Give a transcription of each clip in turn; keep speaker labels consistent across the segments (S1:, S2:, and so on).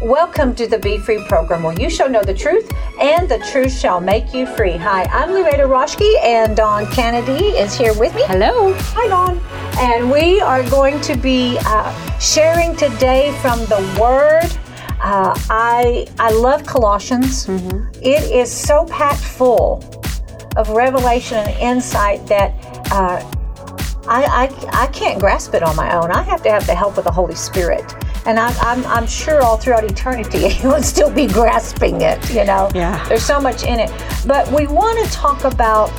S1: Welcome to the Be Free program where you shall know the truth and the truth shall make you free. Hi, I'm Loretta Roschke and Dawn Kennedy is here with me.
S2: Hello.
S1: Hi, Dawn. And we are going to be uh, sharing today from the Word. Uh, I, I love Colossians. Mm-hmm. It is so packed full of revelation and insight that uh, I, I, I can't grasp it on my own. I have to have the help of the Holy Spirit and I'm, I'm, I'm sure all throughout eternity you will still be grasping it you know?
S2: Yeah.
S1: There's so much in it. But we want to talk about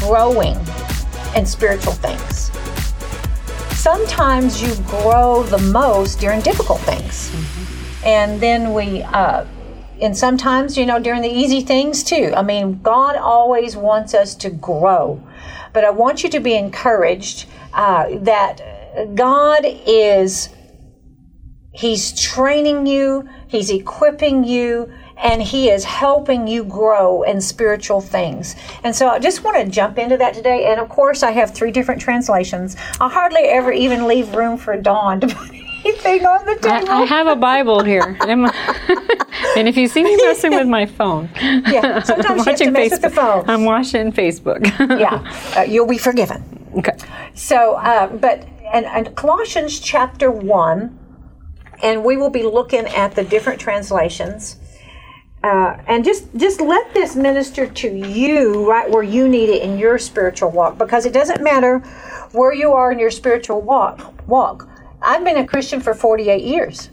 S1: growing in spiritual things. Sometimes you grow the most during difficult things. Mm-hmm. and then we uh, and sometimes you know during the easy things too. I mean god always wants us to grow. But i want you to be encouraged uh, that god is He's training you, He's equipping you, and He is helping you grow in spiritual things. And so I just want to jump into that today. And of course, I have three different translations. I hardly ever even leave room for Dawn to put anything on the table.
S2: I, I have a Bible here. and if you see me messing with my phone,
S1: yeah, sometimes you have to mess
S2: Facebook. with
S1: the phone.
S2: I'm watching Facebook.
S1: yeah, uh, you'll be forgiven.
S2: Okay.
S1: So, uh, but and, and Colossians chapter one and we will be looking at the different translations. Uh, and just just let this minister to you right where you need it in your spiritual walk because it doesn't matter where you are in your spiritual walk walk. I've been a christian for 48 years.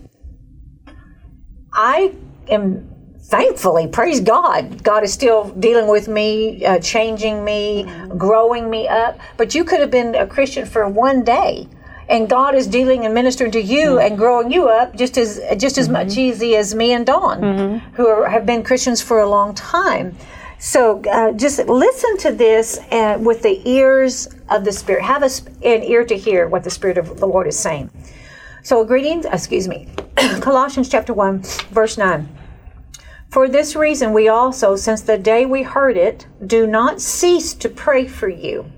S1: I am thankfully praise god god is still dealing with me uh, changing me growing me up. But you could have been a christian for one day and God is dealing and ministering to you mm-hmm. and growing you up just as just as mm-hmm. much easy as me and Dawn, mm-hmm. who are, have been Christians for a long time. So uh, just listen to this uh, with the ears of the Spirit. Have a, an ear to hear what the Spirit of the Lord is saying. So, greetings, excuse me, Colossians chapter 1, verse 9. For this reason, we also, since the day we heard it, do not cease to pray for you.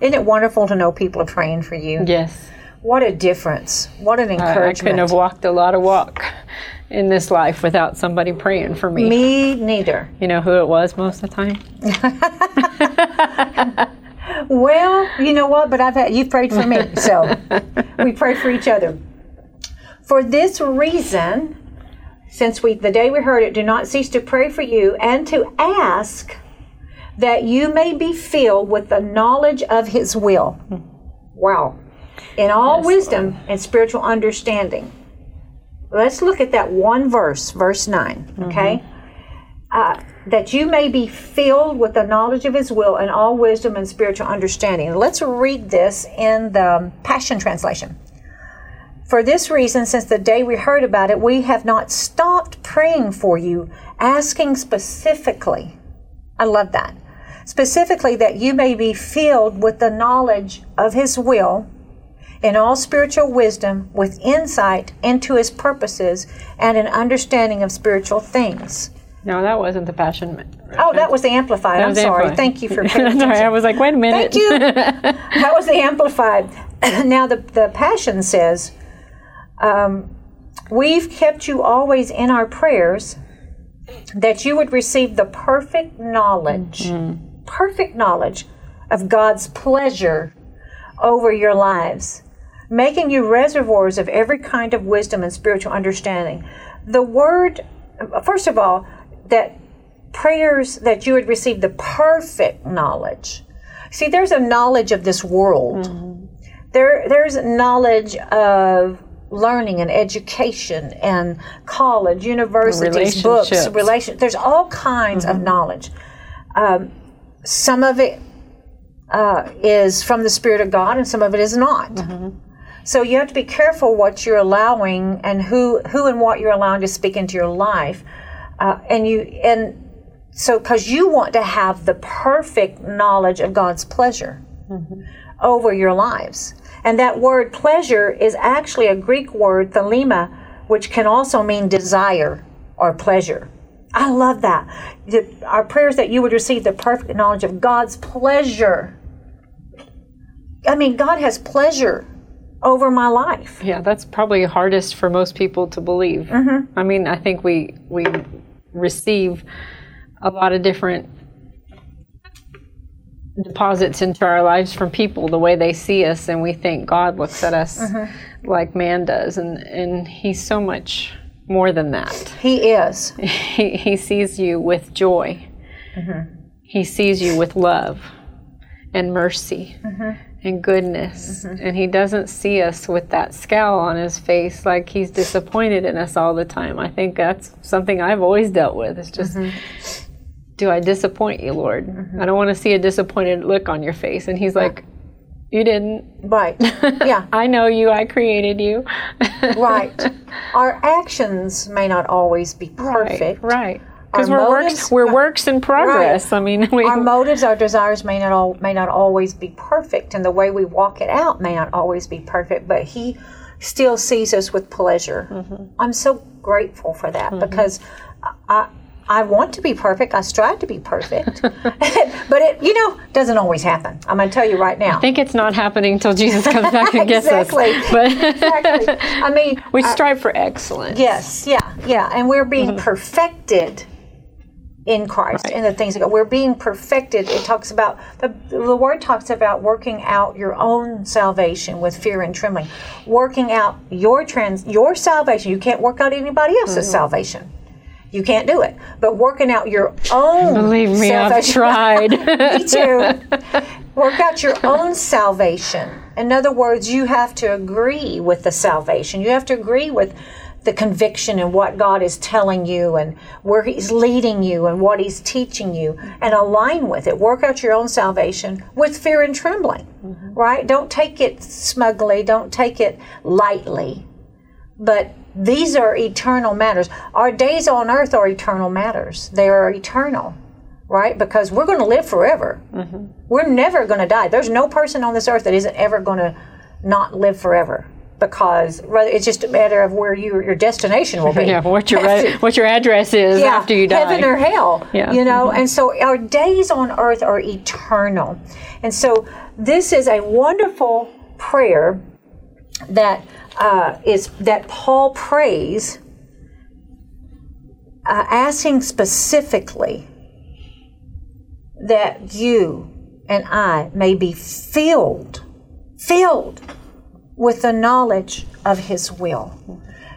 S1: Isn't it wonderful to know people are praying for you?
S2: Yes.
S1: What a difference. What an encouragement. I, I
S2: couldn't have walked a lot of walk in this life without somebody praying for me.
S1: Me neither.
S2: You know who it was most of the time?
S1: well, you know what? But I've had, you've prayed for me, so we pray for each other. For this reason, since we the day we heard it, do not cease to pray for you and to ask that you may be filled with the knowledge of His will. Wow in all yes, wisdom Lord. and spiritual understanding. Let's look at that one verse, verse 9, okay? Mm-hmm. Uh, that you may be filled with the knowledge of his will and all wisdom and spiritual understanding. Let's read this in the Passion Translation. For this reason, since the day we heard about it, we have not stopped praying for you, asking specifically, I love that, specifically that you may be filled with the knowledge of his will in all spiritual wisdom with insight into his purposes and an understanding of spiritual things.
S2: No, that wasn't the passion.
S1: Oh, that was the amplified. I'm sorry. Amplified. Thank you for paying attention.
S2: I was like, wait a minute.
S1: Thank you. that was the amplified. now the the passion says, um, "We've kept you always in our prayers, that you would receive the perfect knowledge, mm-hmm. perfect knowledge of God's pleasure over your lives." Making you reservoirs of every kind of wisdom and spiritual understanding. The word, first of all, that prayers that you would receive the perfect knowledge. See, there's a knowledge of this world. Mm-hmm. There, there's knowledge of learning and education and college, universities, books, relation. There's all kinds mm-hmm. of knowledge. Um, some of it uh, is from the Spirit of God, and some of it is not. Mm-hmm. So you have to be careful what you're allowing and who who and what you're allowing to speak into your life, uh, and you and so because you want to have the perfect knowledge of God's pleasure mm-hmm. over your lives, and that word pleasure is actually a Greek word thelema, which can also mean desire or pleasure. I love that. Our prayers that you would receive the perfect knowledge of God's pleasure. I mean, God has pleasure over my life.
S2: Yeah, that's probably hardest for most people to believe. Mm-hmm. I mean, I think we we receive a lot of different deposits into our lives from people the way they see us and we think God looks at us mm-hmm. like man does and and he's so much more than that.
S1: He is.
S2: He he sees you with joy. Mm-hmm. He sees you with love and mercy and goodness. Mm-hmm. And he doesn't see us with that scowl on his face like he's disappointed in us all the time. I think that's something I've always dealt with. It's just mm-hmm. do I disappoint you, Lord? Mm-hmm. I don't want to see a disappointed look on your face. And he's like, You didn't.
S1: Right. Yeah.
S2: I know you. I created you.
S1: right. Our actions may not always be perfect.
S2: Right. Because we're
S1: motives-
S2: works, we're works in progress. I mean, we,
S1: Our motives, our desires may not all may not always be perfect, and the way we walk it out may not always be perfect. But He still sees us with pleasure.
S2: Mm-hmm.
S1: I'm so grateful for that because I. I want to be perfect. I strive to be perfect, but it, you know, doesn't always happen. I'm going to tell you right now.
S2: I think it's not happening until Jesus comes back and gets
S1: Exactly.
S2: us. But
S1: exactly. I mean,
S2: we strive for excellence.
S1: Yes, yeah, yeah, and we're being
S2: Mm-hmm.
S1: perfected in Christ in the things that go. We're being perfected. It talks about the the word talks about working out your own salvation with fear and trembling, working out your trans your salvation. You can't work out anybody else's
S2: Mm-hmm.
S1: salvation. You can't do it. But working out your own
S2: Believe me, I've tried.
S1: me too. Work out your own salvation. In other words, you have to agree with the salvation. You have to agree with the conviction and what God is telling you and where He's leading you and what He's teaching you and align with it. Work out your own salvation with fear and trembling, mm-hmm. right? Don't take it smugly, don't take it lightly. But these are eternal matters. Our days on earth are eternal matters. They are eternal, right? Because we're going to live forever. Mm-hmm. We're never going to die. There's no person on this earth that isn't ever going to not live forever. Because rather, it's just a matter of where you, your destination will be.
S2: Yeah, what your what your address is
S1: Yeah,
S2: after you die.
S1: heaven or hell.
S2: Yeah.
S1: You know, and so our days on earth are eternal. And so this is a wonderful prayer that uh, is that Paul prays, uh, asking specifically that you and I may be filled, filled with the knowledge of His will.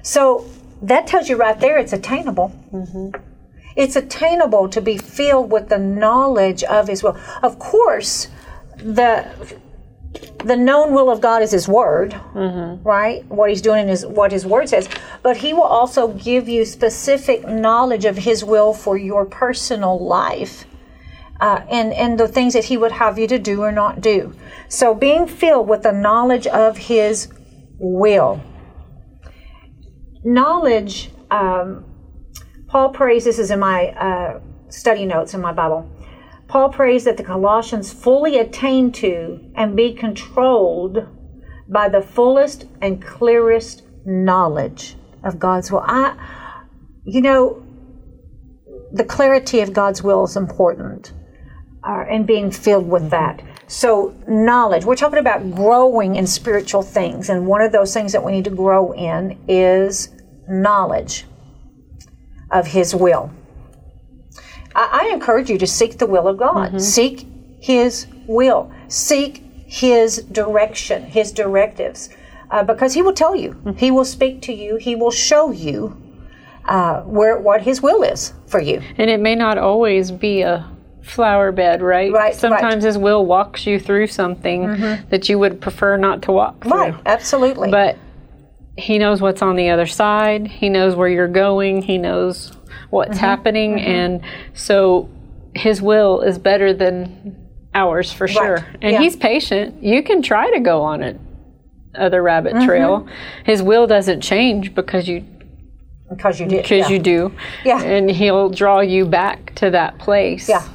S1: So that tells you right there it's attainable. Mm-hmm. It's attainable to be filled with the knowledge of His will. Of course, the the known will of God is His Word, mm-hmm. right? What He's doing is what His Word says. But He will also give you specific knowledge of His will for your personal life. Uh, and and the things that he would have you to do or not do. So being filled with the knowledge of his will. Knowledge. Um, Paul prays. This is in my uh, study notes in my Bible. Paul prays that the Colossians fully attain to and be controlled by the fullest and clearest knowledge of God's will. I, you know, the clarity of God's will is important uh, and being filled with that. So, knowledge, we're talking about growing in spiritual things, and one of those things that we need to grow in is knowledge of His will. I, I encourage you to seek the will of God, seek His will, seek His direction, His directives, uh, because He will tell you, He will speak to you, He will show you uh, where what His will is for you.
S2: And it may not always be a flower bed, right?
S1: Right, Mm-hmm.
S2: Sometimes His will walks you through something that you would prefer not to walk through.
S1: Right, absolutely.
S2: But He knows what's on the other side. He knows where you're going. He knows what's
S1: Mm-hmm.
S2: happening, and so His will is better than ours for sure. And
S1: yeah.
S2: He's patient. You can try to go on it other rabbit
S1: Mm-hmm.
S2: trail. His will doesn't change because you
S1: because you did.
S2: because
S1: yeah.
S2: you do.
S1: Yeah.
S2: And he'll draw you back to that place.
S1: Yeah.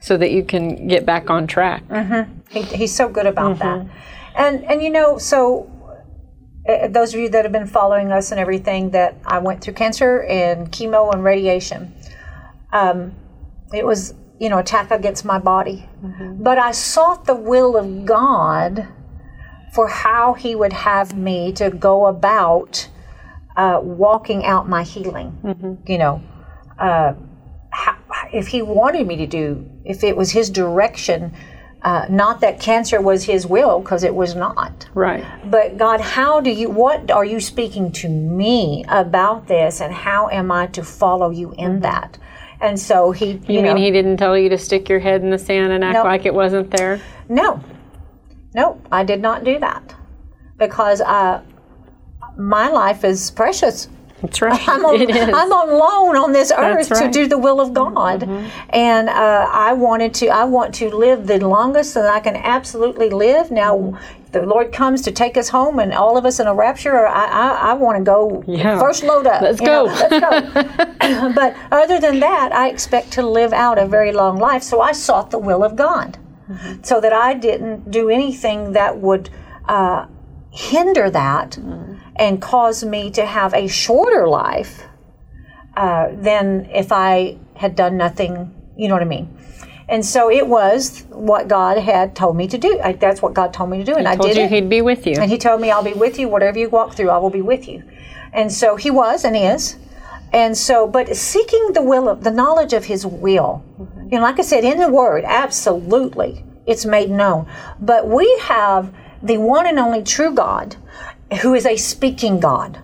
S2: So that you can get back on track.
S1: He, he's so good about
S2: Mm-hmm.
S1: that. And and you know, so uh, those of you that have been following us and everything, that I went through cancer and chemo and radiation. Um, it was you know attack against my body,
S2: Mm-hmm.
S1: but I sought the will of God for how He would have me to go about uh, walking out my healing. You know, uh, if He wanted me to do, if it was His direction. Uh, not that cancer was his will because it was not
S2: Right.
S1: but God, how do you, what are you speaking to me about this, and how am I to follow you in that? And so he, you,
S2: Mm-hmm. You,
S1: know,
S2: mean he didn't tell you to stick your head in the sand and act like it wasn't there?
S1: no, no, I did not do that because uh, my life is precious.
S2: That's right.
S1: I'm on,
S2: it is.
S1: I'm on loan on this earth
S2: right.
S1: to do the will of God, and uh, I wanted to. I want to live the longest that I can absolutely live. Now, if the Lord comes to take us home, and all of us in a rapture. I I, I want to go
S2: Yeah.
S1: first load up.
S2: Let's
S1: you know,
S2: go.
S1: let's go. but other than that, I expect to live out a very long life. So I sought the will of God, so that I didn't do anything that would. Uh, hinder that and cause me to have a shorter life uh, than if I had done nothing. You know what I mean? And so it was what God had told me to do. I, that's what God told me to do, and I
S2: Told
S1: did
S2: you
S1: it.
S2: he'd be with you.
S1: And He told me, "I'll be with you. Whatever you walk through, I will be with you." And so He was and is. And so, but seeking the will of the knowledge of His will, you know, like I said in the Word, absolutely, it's made known. But we have the one and only true God, who is a speaking God,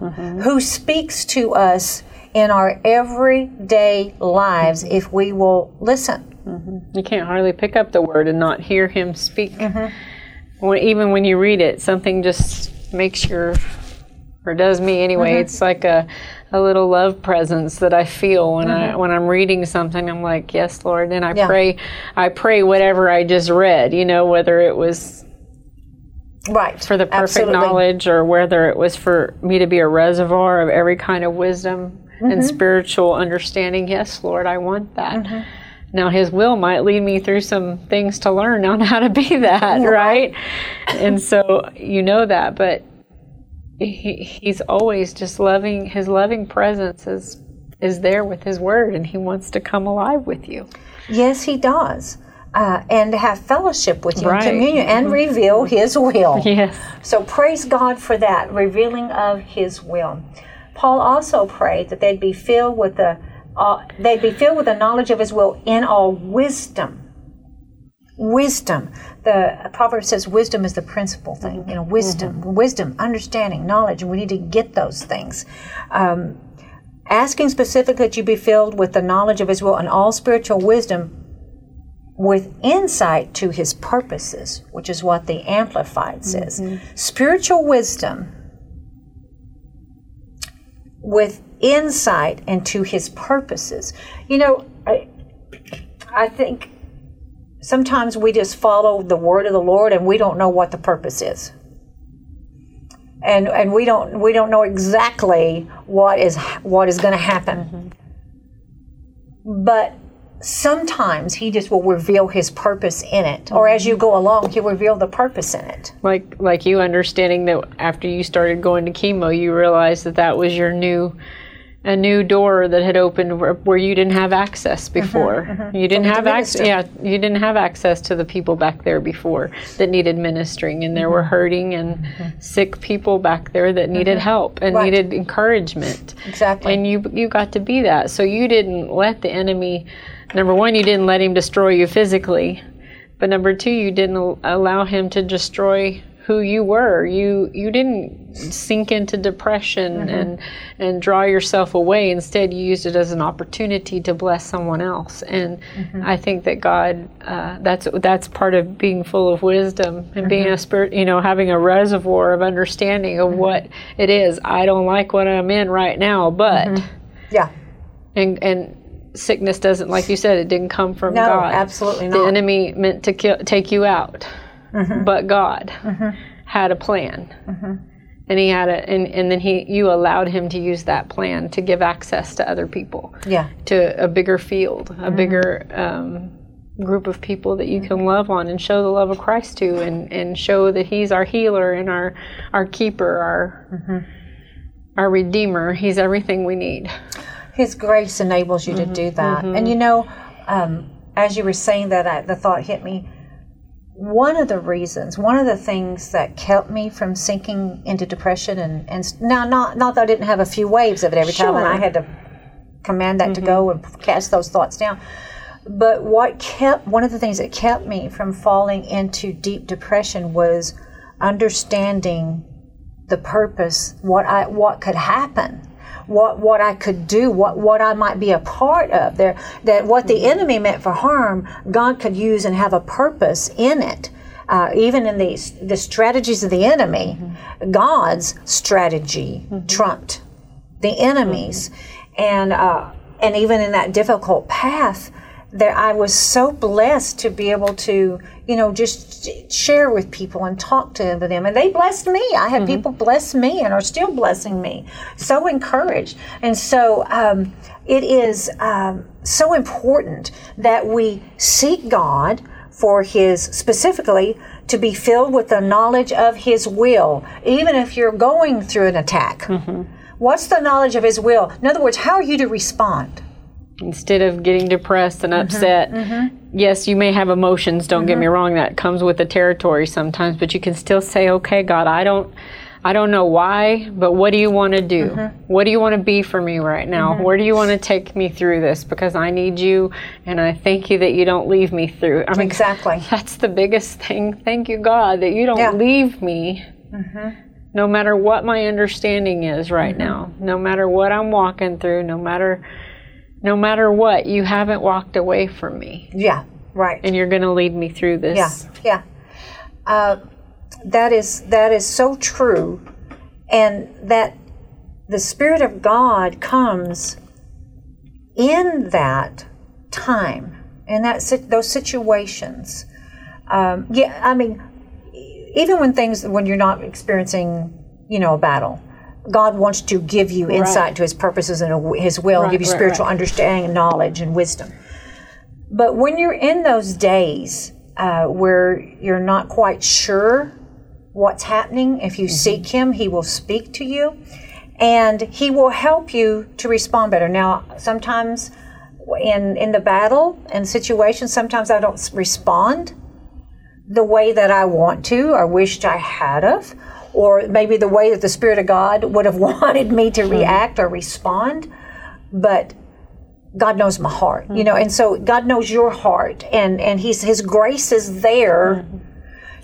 S1: who speaks to us in our everyday lives if we will listen.
S2: You can't hardly pick up the word and not hear him speak.
S1: Mm-hmm.
S2: When, even when you read it, something just makes your, or does me anyway.
S1: Mm-hmm.
S2: It's like a, a little love presence that I feel when I
S1: Mm-hmm.
S2: when I'm reading something. I'm like, yes, Lord. And I
S1: Yeah.
S2: pray, I pray whatever I just read. You know, whether it was
S1: Right.
S2: for the perfect
S1: Absolutely.
S2: knowledge or whether it was for me to be a reservoir of every kind of wisdom
S1: Mm-hmm.
S2: and spiritual understanding. Yes, Lord, I want that. Now, His will might lead me through some things to learn on how to be that, right? and so you know that, but he, He's always just loving, His loving presence is, is there with His word, and He wants to come alive with you.
S1: Yes, he does. Uh, and have fellowship with you,
S2: Right.
S1: communion, and reveal his will.
S2: Yes.
S1: So praise God for that, revealing of his will. Paul also prayed that they'd be filled with the uh, they'd be filled with the knowledge of his will in all wisdom. Wisdom. The proverb says wisdom is the principal thing. You know, wisdom, wisdom, understanding, knowledge, and we need to get those things. Um, asking specifically that you be filled with the knowledge of his will and all spiritual wisdom with insight to his purposes, which is what the Amplified mm-hmm. says. Spiritual wisdom with insight into his purposes. You know, I, I think sometimes we just follow the word of the Lord and we don't know what the purpose is. And, and we don't we don't know exactly what is what is going to happen. Mm-hmm. But sometimes he just will reveal his purpose in it or as you go along he'll reveal the purpose in it.
S2: Like like you understanding that after you started going to chemo you realized that that was your new a new door that had opened where, where you didn't have access mm-hmm, before. Mm-hmm. you didn't have access yeah you didn't have access to the people back there before that needed ministering and there mm-hmm. were hurting and sick people back there that needed help and
S1: Right.
S2: needed encouragement.
S1: Exactly.
S2: And you you got to be that. So you didn't let the enemy number one you didn't let him destroy you physically. But number two you didn't allow him to destroy who you were. You you didn't sink into depression mm-hmm. and and draw yourself away. Instead you used it as an opportunity to bless someone else. And mm-hmm. i think that god uh, that's that's part of being full of wisdom and being mm-hmm. a spirit you know having a reservoir of understanding of what it is. I don't like what i'm in right now but
S1: yeah.
S2: And and sickness doesn't like you said it didn't come from
S1: no
S2: god.
S1: absolutely not.
S2: the enemy meant to kill, take you out mm-hmm. but god mm-hmm. had a plan. Mm-hmm. And he had a and, and then he you allowed him to use that plan to give access to other people.
S1: Yeah.
S2: To a bigger field a bigger um, group of people that you can love on and show the love of christ to and, and show that he's our healer and our our keeper our our redeemer. He's everything we need
S1: His grace enables you to mm-hmm, do that. And mm-hmm. you know, um, as you were saying that, I, the thought hit me. one of the reasons, one of the things that kept me from sinking into depression, and, and now not not that I didn't have a few waves of it every time, and I had to command that to go mm-hmm. and cast those thoughts down. But what kept one of the things that kept me from falling into deep depression was understanding the purpose, what I what could happen, what what I could do, what what I might be a part of. There that what the enemy meant for harm, God could use and have a purpose in it. Uh, even in the the strategies of the enemy, God's strategy trumped the enemies, and uh, and even in that difficult path, there I was so blessed to be able to you know just share with people and talk to them, and they blessed me. I had people bless me and are still blessing me. So encouraged, and so um, it is um, so important that we seek God for his specifically to be filled with the knowledge of his will even if you're going through an attack. What's the knowledge of his will? In other words how are you to respond
S2: Instead of getting depressed and mm-hmm, upset, mm-hmm. yes, you may have emotions. Don't get me mm-hmm. wrong; that comes with the territory sometimes. But you can still say, "Okay, God, I don't, I don't know why, but what do you want to do? What do you want to be for me right now? Where do you want to take me through this? Because I need you, and I thank you that you don't leave me through. I mean,
S1: exactly
S2: that's the biggest thing. Thank you, God, that you don't
S1: Yeah.
S2: leave me. No matter what my understanding is right now, no matter what I'm walking through, no matter no matter what, you haven't walked away from me,
S1: yeah right.
S2: And you're going to lead me through this.
S1: yeah yeah. Uh, that is that is so true. And that the spirit of god comes in that time in that those situations. Um, yeah i mean even when things when you're not experiencing you know a battle god wants to give you insight to his purposes and his will and give you
S2: right,
S1: spiritual
S2: right.
S1: understanding and knowledge and wisdom but when you're in those days uh, where you're not quite sure what's happening, if you seek Him, He will speak to you and He will help you to respond better. Now, sometimes in, in the battle and situations, sometimes I don't respond the way that I want to or wished I had of, or maybe the way that the Spirit of God would have wanted me to react or respond. But God knows my heart, you know, and so God knows your heart, and and He's His grace is there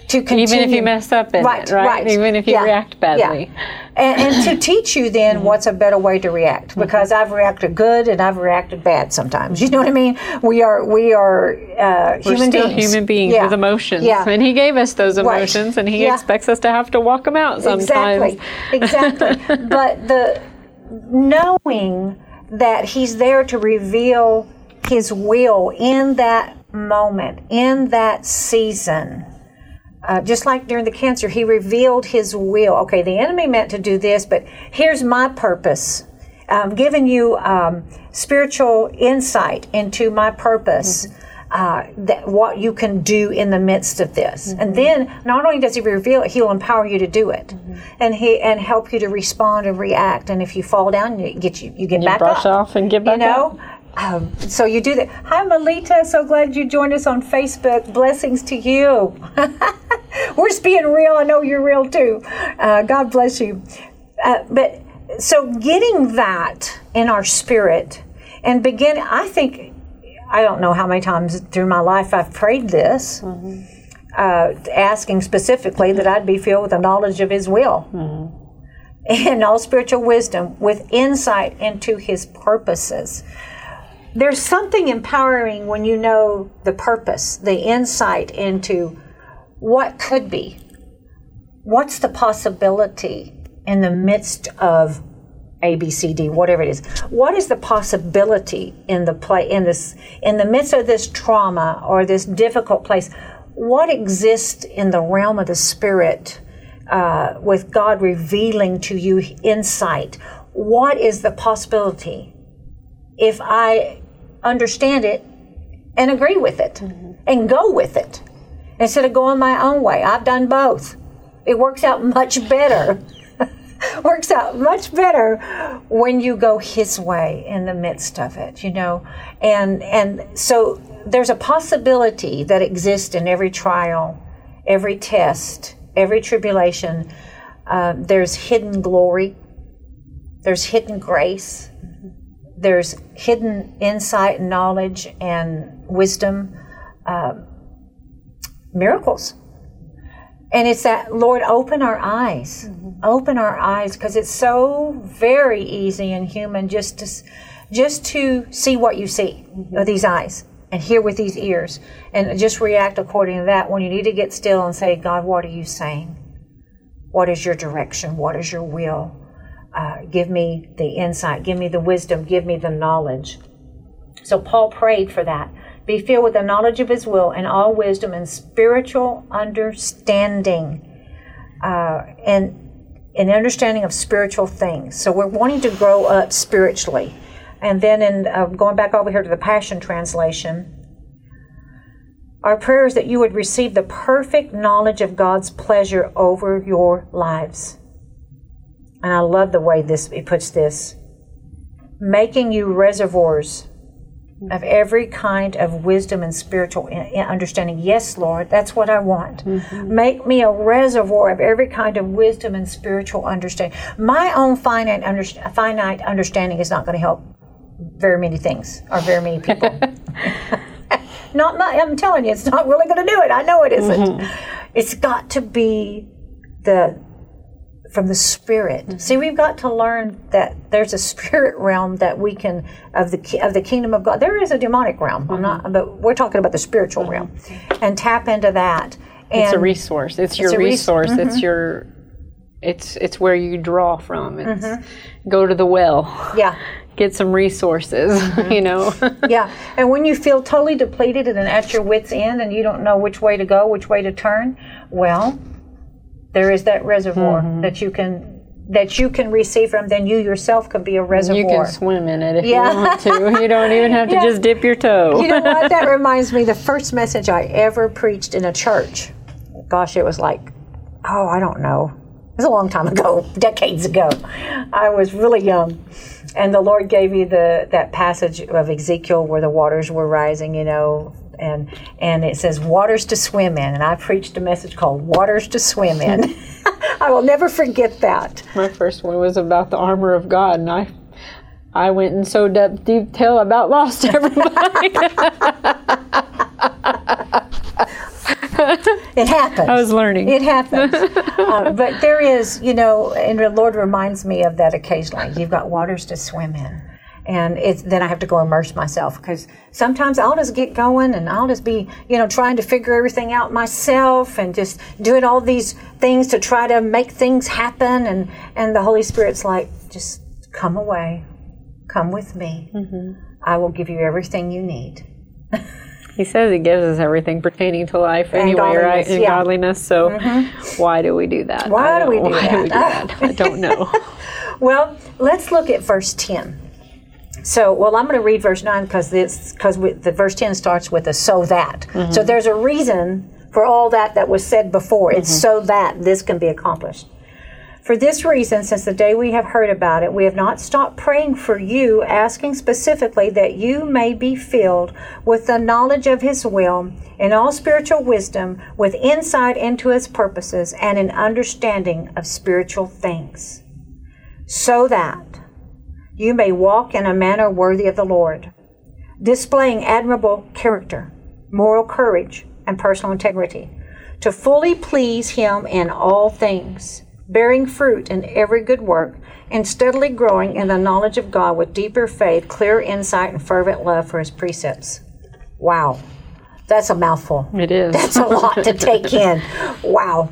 S1: to continue.
S2: Even if you mess up
S1: right,
S2: it, right?
S1: right.
S2: Even if you
S1: Yeah,
S2: react badly.
S1: yeah. And, and to teach you then what's a better way to react, because I've reacted good and I've reacted bad sometimes. You know what I mean? We are we are uh,
S2: We're
S1: human
S2: still
S1: beings.
S2: human beings
S1: Yeah.
S2: with emotions.
S1: Yeah.
S2: And He gave us those
S1: Right.
S2: emotions, and He
S1: Yeah.
S2: expects us to have to walk them out sometimes.
S1: Exactly, exactly. but the knowing that He's there to reveal His will in that moment, in that season. Uh, just like during the cancer, he revealed his will. Okay, the enemy meant to do this, but here's my purpose. I'm giving you um, spiritual insight into my purpose. Uh, that what you can do in the midst of this, and then not only does he reveal it, he'll empower you to do it, and he and help you to respond and react. And if you fall down, you get you you get back
S2: Brush
S1: up
S2: off and get back
S1: you know um, so you do that. Hi melita. So glad you joined us on facebook. Blessings to you. We're just being real. I know you're real too. Uh, god bless you. Uh, but so getting that in our spirit and begin i think i don't know how many times through my life i've prayed this uh, asking specifically that i'd be filled with the knowledge of his will and all spiritual wisdom with insight into his purposes. There's something empowering when you know the purpose, the insight into what could be. What's the possibility in the midst of A, B, C, D, whatever it is? What is the possibility in the play in this in the midst of this trauma or this difficult place? What exists in the realm of the spirit? uh, with God revealing to you insight. What is the possibility if I understand it and agree with it and go with it instead of going my own way? I've done both. It works out much better. works out much better when you go his way in the midst of it, you know. And and so there's a possibility that exists in every trial every test, every tribulation, uh, there's hidden glory, there's hidden grace, there's hidden insight, and knowledge, and wisdom, uh, miracles. And it's that, Lord, open our eyes. Mm-hmm. Open our eyes because it's so very easy and human just to, just to see what you see mm-hmm. with these eyes and hear with these ears and just react according to that when you need to get still and say, God, what are you saying? What is your direction? What is your will? Uh, give me the insight, give me the wisdom, give me the knowledge. So Paul prayed for that be filled with the knowledge of his will and all wisdom and spiritual understanding. Uh, and an understanding of spiritual things. So we're wanting to grow up spiritually. And then in uh, going back over here to the Passion Translation, our prayer is that you would receive the perfect knowledge of God's pleasure over your lives. And I love the way this it puts this. Making you reservoirs of every kind of wisdom and spiritual understanding. Yes, Lord, that's what I want. Mm-hmm. Make me a reservoir of every kind of wisdom and spiritual understanding. My own finite, under, finite understanding is not going to help very many things or very many people. not, not, I'm telling you, it's not really going to do it. I know it isn't. Mm-hmm. It's got to be the from the spirit. Mm-hmm. See, we've got to learn that there's a spirit realm that we can of the of the kingdom of God. There is a demonic realm. Mm-hmm. I'm not, but we're talking about the spiritual mm-hmm. realm, and tap into that.
S2: And it's a resource. It's, it's your resource. Res- it's mm-hmm. your. It's it's where you draw from. It's mm-hmm. go to the well.
S1: Yeah.
S2: Get some resources, mm-hmm. you know.
S1: yeah, and when you feel totally depleted and at your wits' end, and you don't know which way to go, which way to turn, well, there is that reservoir mm-hmm. that you can that you can receive from, then you yourself can be a reservoir.
S2: You can swim in it if yeah. you want to. You don't even have to yeah. just dip your toe.
S1: you know what? That reminds me the first message I ever preached in a church. Gosh, it was like, oh, I don't know. It was a long time ago, decades ago. I was really young. And the Lord gave me the that passage of Ezekiel where the waters were rising, you know, and and it says waters to swim in and i preached a message called waters to swim in i will never forget that
S2: my first one was about the armor of god and i i went in so deep detail about lost everybody
S1: it happens. I
S2: was learning.
S1: It happens. uh, but there is, you know, and the Lord reminds me of that occasionally. You've got waters to swim in and it's then I have to go immerse myself because sometimes I'll just get going and I'll just be you know trying to figure everything out myself and just doing all these things to try to make things happen and and the Holy Spirit's like just come away, come with me. Mm-hmm. I will give you everything you need.
S2: He says he gives us everything pertaining to life and anyway, right? And yeah. godliness. So mm-hmm. why do we do that?
S1: Why do we do why that? Do we do
S2: that? I don't know.
S1: well, let's look at verse 10. So, well, I'm going to read verse 9 because this because the verse 10 starts with a so that. Mm-hmm. So there's a reason for all that that was said before. It's mm-hmm. so that this can be accomplished. For this reason, since the day we have heard about it, we have not stopped praying for you, asking specifically that you may be filled with the knowledge of His will in all spiritual wisdom, with insight into His purposes, and an understanding of spiritual things. So that you may walk in a manner worthy of the Lord, displaying admirable character, moral courage, and personal integrity, to fully please Him in all things, bearing fruit in every good work, and steadily growing in the knowledge of God with deeper faith, clear insight, and fervent love for His precepts. Wow. That's a mouthful.
S2: It is.
S1: That's a lot to take in. Wow.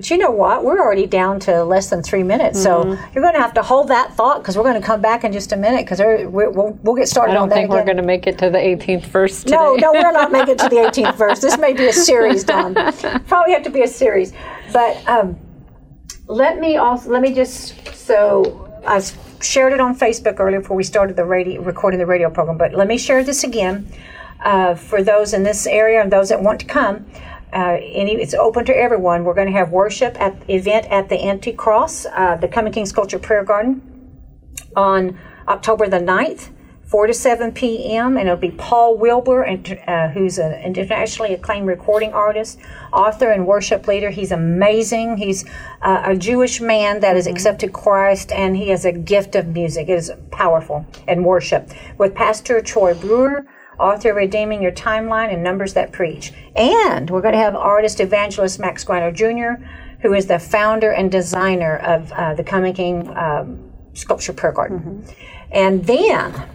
S1: But you know what? We're already down to less than three minutes. Mm-hmm. So you're going to have to hold that thought because we're going to come back in just a minute because we'll, we'll get started
S2: I don't
S1: think
S2: we're going to make it to the 18th verse today.
S1: No, no, we're not making it to the 18th verse. This may be a series, Dawn. Probably have to be a series. But um, let me also, let me just, so I shared it on Facebook earlier before we started the radio, recording the radio program, but let me share this again. Uh, for those in this area and those that want to come, uh, any, it's open to everyone. We're going to have worship at event at the Empty Cross, uh, the Coming King Sculpture Prayer Garden, on October the 9th 4 to 7 p.m. and it'll be Paul Wilbur, uh, who's an internationally acclaimed recording artist, author, and worship leader. He's amazing. He's uh, a Jewish man that has mm-hmm. accepted Christ, and he has a gift of music. It is powerful and worship with Pastor Troy Brewer author Redeeming Your Timeline and Numbers That Preach. And we're going to have artist evangelist Max Greiner Jr., who is the founder and designer of uh, the Coming King um, Sculpture Prayer Garden. Mm-hmm. And then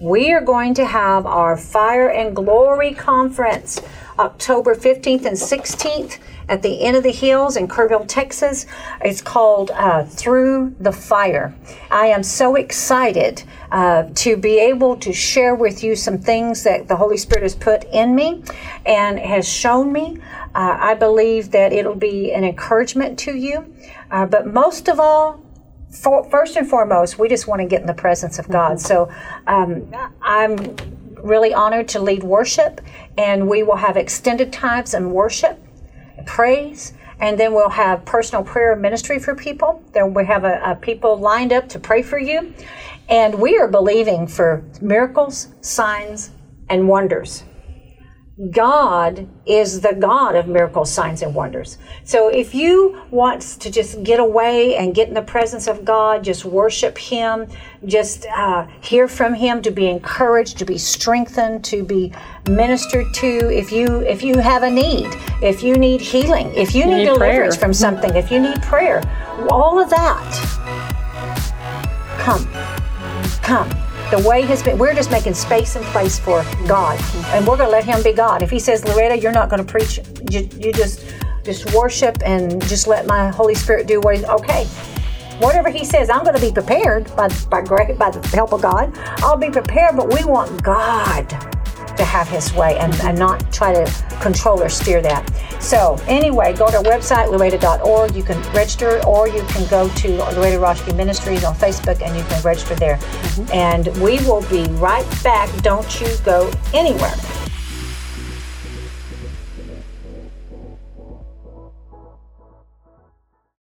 S1: we are going to have our Fire and Glory Conference October 15th and 16th at the Inn of the Hills in Kerrville, Texas. It's called uh, Through the Fire. I am so excited uh, to be able to share with you some things that the Holy Spirit has put in me and has shown me. Uh, I believe that it'll be an encouragement to you. Uh, but most of all, for, first and foremost, we just want to get in the presence of God. Mm-hmm. So um, I'm really honored to lead worship, and we will have extended times in worship, praise, and then we'll have personal prayer ministry for people. Then we have a, a people lined up to pray for you, and we are believing for miracles, signs, and wonders. God is the God of miracles, signs, and wonders. So if you want to just get away and get in the presence of God, just worship Him, just uh, hear from Him, to be encouraged, to be strengthened, to be ministered to. If you if you have a need, if you need healing, if you, you need, need, deliverance prayer. from something, if you need prayer, all of that, come, come the way has been, we're just making space and place for God. And we're going to let Him be God. If He says, Loretta, you're not going to preach, you, you just just worship and just let my Holy Spirit do what He's okay. Whatever He says, I'm going to be prepared by, by, by the help of God. I'll be prepared, but we want God to have his way and, and not try to control or steer that. So, anyway, go to our website, loretta.org. You can register, or you can go to Loretta Roschke Ministries on Facebook and you can register there. Mm-hmm. And we will be right back. Don't you go anywhere.